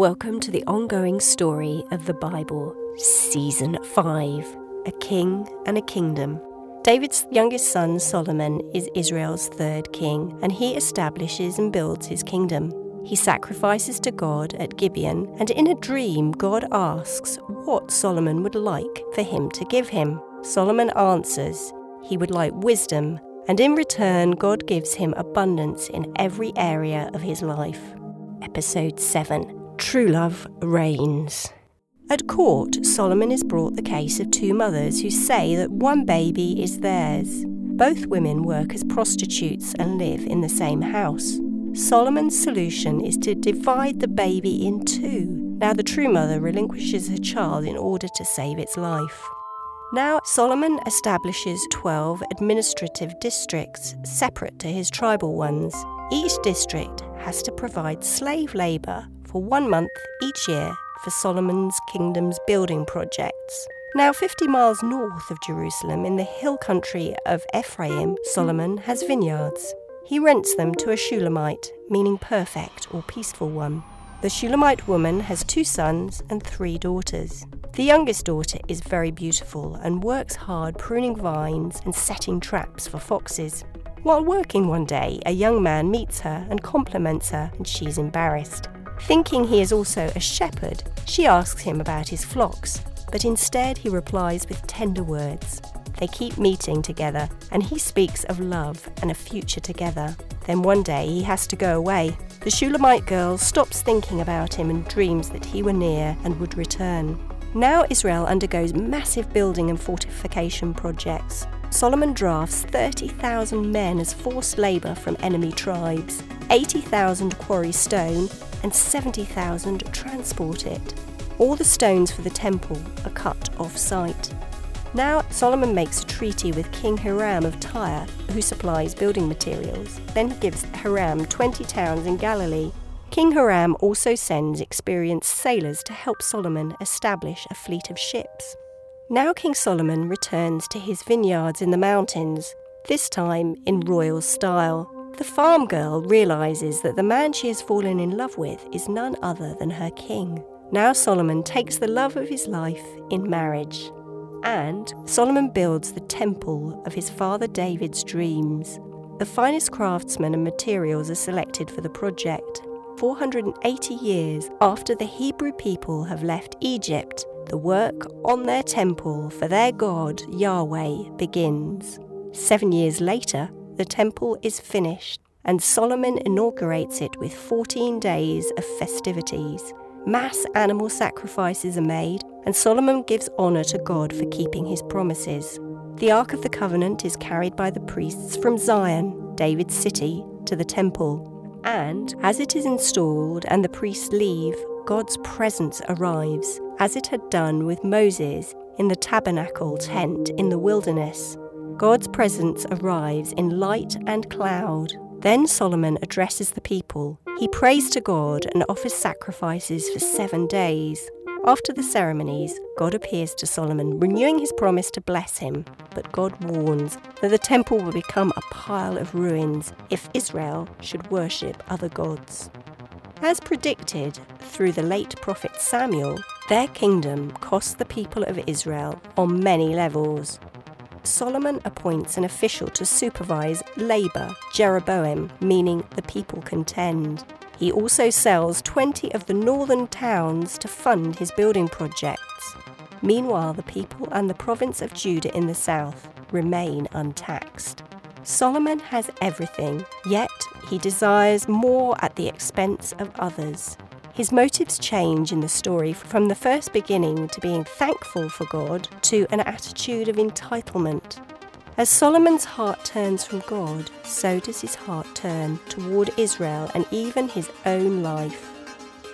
Welcome to the ongoing story of the Bible, Season 5 A King and a Kingdom. David's youngest son, Solomon, is Israel's third king, and he establishes and builds his kingdom. He sacrifices to God at Gibeon, and in a dream, God asks what Solomon would like for him to give him. Solomon answers he would like wisdom, and in return, God gives him abundance in every area of his life. Episode 7 True love reigns. At court, Solomon is brought the case of two mothers who say that one baby is theirs. Both women work as prostitutes and live in the same house. Solomon's solution is to divide the baby in two. Now, the true mother relinquishes her child in order to save its life. Now, Solomon establishes 12 administrative districts separate to his tribal ones. Each district has to provide slave labour for one month each year for Solomon's kingdom's building projects. Now, 50 miles north of Jerusalem, in the hill country of Ephraim, Solomon has vineyards. He rents them to a Shulamite, meaning perfect or peaceful one. The Shulamite woman has two sons and three daughters. The youngest daughter is very beautiful and works hard pruning vines and setting traps for foxes. While working one day, a young man meets her and compliments her, and she's embarrassed. Thinking he is also a shepherd, she asks him about his flocks, but instead he replies with tender words. They keep meeting together, and he speaks of love and a future together. Then one day he has to go away. The Shulamite girl stops thinking about him and dreams that he were near and would return. Now Israel undergoes massive building and fortification projects. Solomon drafts 30,000 men as forced labour from enemy tribes, 80,000 quarry stone, and 70,000 transport it. All the stones for the temple are cut off site. Now Solomon makes a treaty with King Hiram of Tyre, who supplies building materials. Then he gives Hiram 20 towns in Galilee. King Hiram also sends experienced sailors to help Solomon establish a fleet of ships. Now King Solomon returns to his vineyards in the mountains, this time in royal style. The farm girl realizes that the man she has fallen in love with is none other than her king. Now Solomon takes the love of his life in marriage. And Solomon builds the temple of his father David's dreams. The finest craftsmen and materials are selected for the project. 480 years after the Hebrew people have left Egypt, the work on their temple for their God, Yahweh, begins. Seven years later, the temple is finished, and Solomon inaugurates it with 14 days of festivities. Mass animal sacrifices are made, and Solomon gives honour to God for keeping his promises. The Ark of the Covenant is carried by the priests from Zion, David's city, to the temple. And as it is installed and the priests leave, God's presence arrives, as it had done with Moses in the tabernacle tent in the wilderness. God's presence arrives in light and cloud. Then Solomon addresses the people. He prays to God and offers sacrifices for seven days. After the ceremonies, God appears to Solomon, renewing his promise to bless him. But God warns that the temple will become a pile of ruins if Israel should worship other gods. As predicted through the late prophet Samuel, their kingdom cost the people of Israel on many levels. Solomon appoints an official to supervise labour, Jeroboam, meaning the people contend. He also sells 20 of the northern towns to fund his building projects. Meanwhile, the people and the province of Judah in the south remain untaxed. Solomon has everything, yet he desires more at the expense of others. His motives change in the story from the first beginning to being thankful for God to an attitude of entitlement. As Solomon's heart turns from God, so does his heart turn toward Israel and even his own life.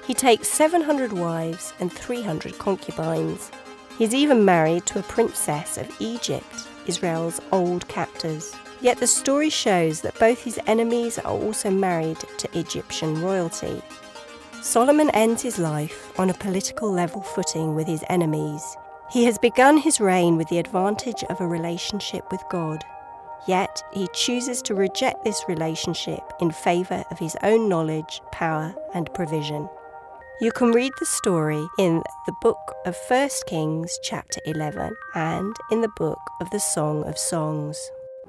He takes 700 wives and 300 concubines. He's even married to a princess of Egypt, Israel's old captors. Yet the story shows that both his enemies are also married to Egyptian royalty. Solomon ends his life on a political level footing with his enemies. He has begun his reign with the advantage of a relationship with God, yet he chooses to reject this relationship in favour of his own knowledge, power, and provision. You can read the story in the book of 1 Kings, chapter 11, and in the book of the Song of Songs.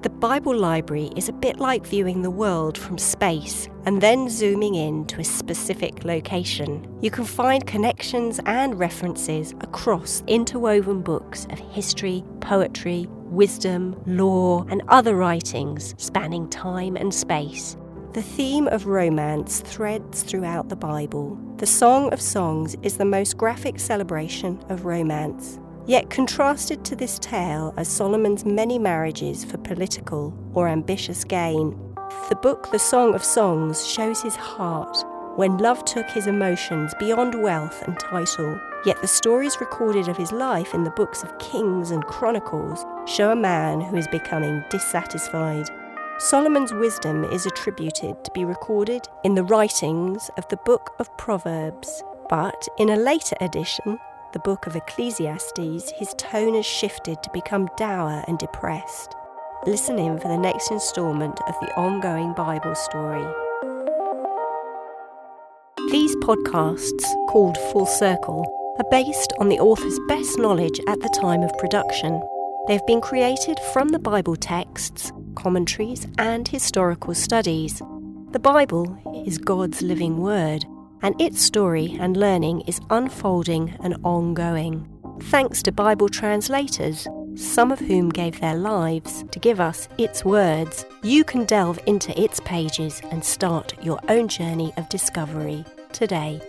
The Bible library is a bit like viewing the world from space and then zooming in to a specific location. You can find connections and references across interwoven books of history, poetry, wisdom, law, and other writings spanning time and space. The theme of romance threads throughout the Bible. The Song of Songs is the most graphic celebration of romance. Yet, contrasted to this tale are Solomon's many marriages for political or ambitious gain. The book The Song of Songs shows his heart when love took his emotions beyond wealth and title. Yet the stories recorded of his life in the books of Kings and Chronicles show a man who is becoming dissatisfied. Solomon's wisdom is attributed to be recorded in the writings of the Book of Proverbs, but in a later edition, the Book of Ecclesiastes, his tone has shifted to become dour and depressed. Listen in for the next instalment of the ongoing Bible story. These podcasts, called Full Circle, are based on the author's best knowledge at the time of production. They've been created from the Bible texts, commentaries, and historical studies. The Bible is God's living word, and its story and learning is unfolding and ongoing. Thanks to Bible translators, some of whom gave their lives to give us its words, you can delve into its pages and start your own journey of discovery today.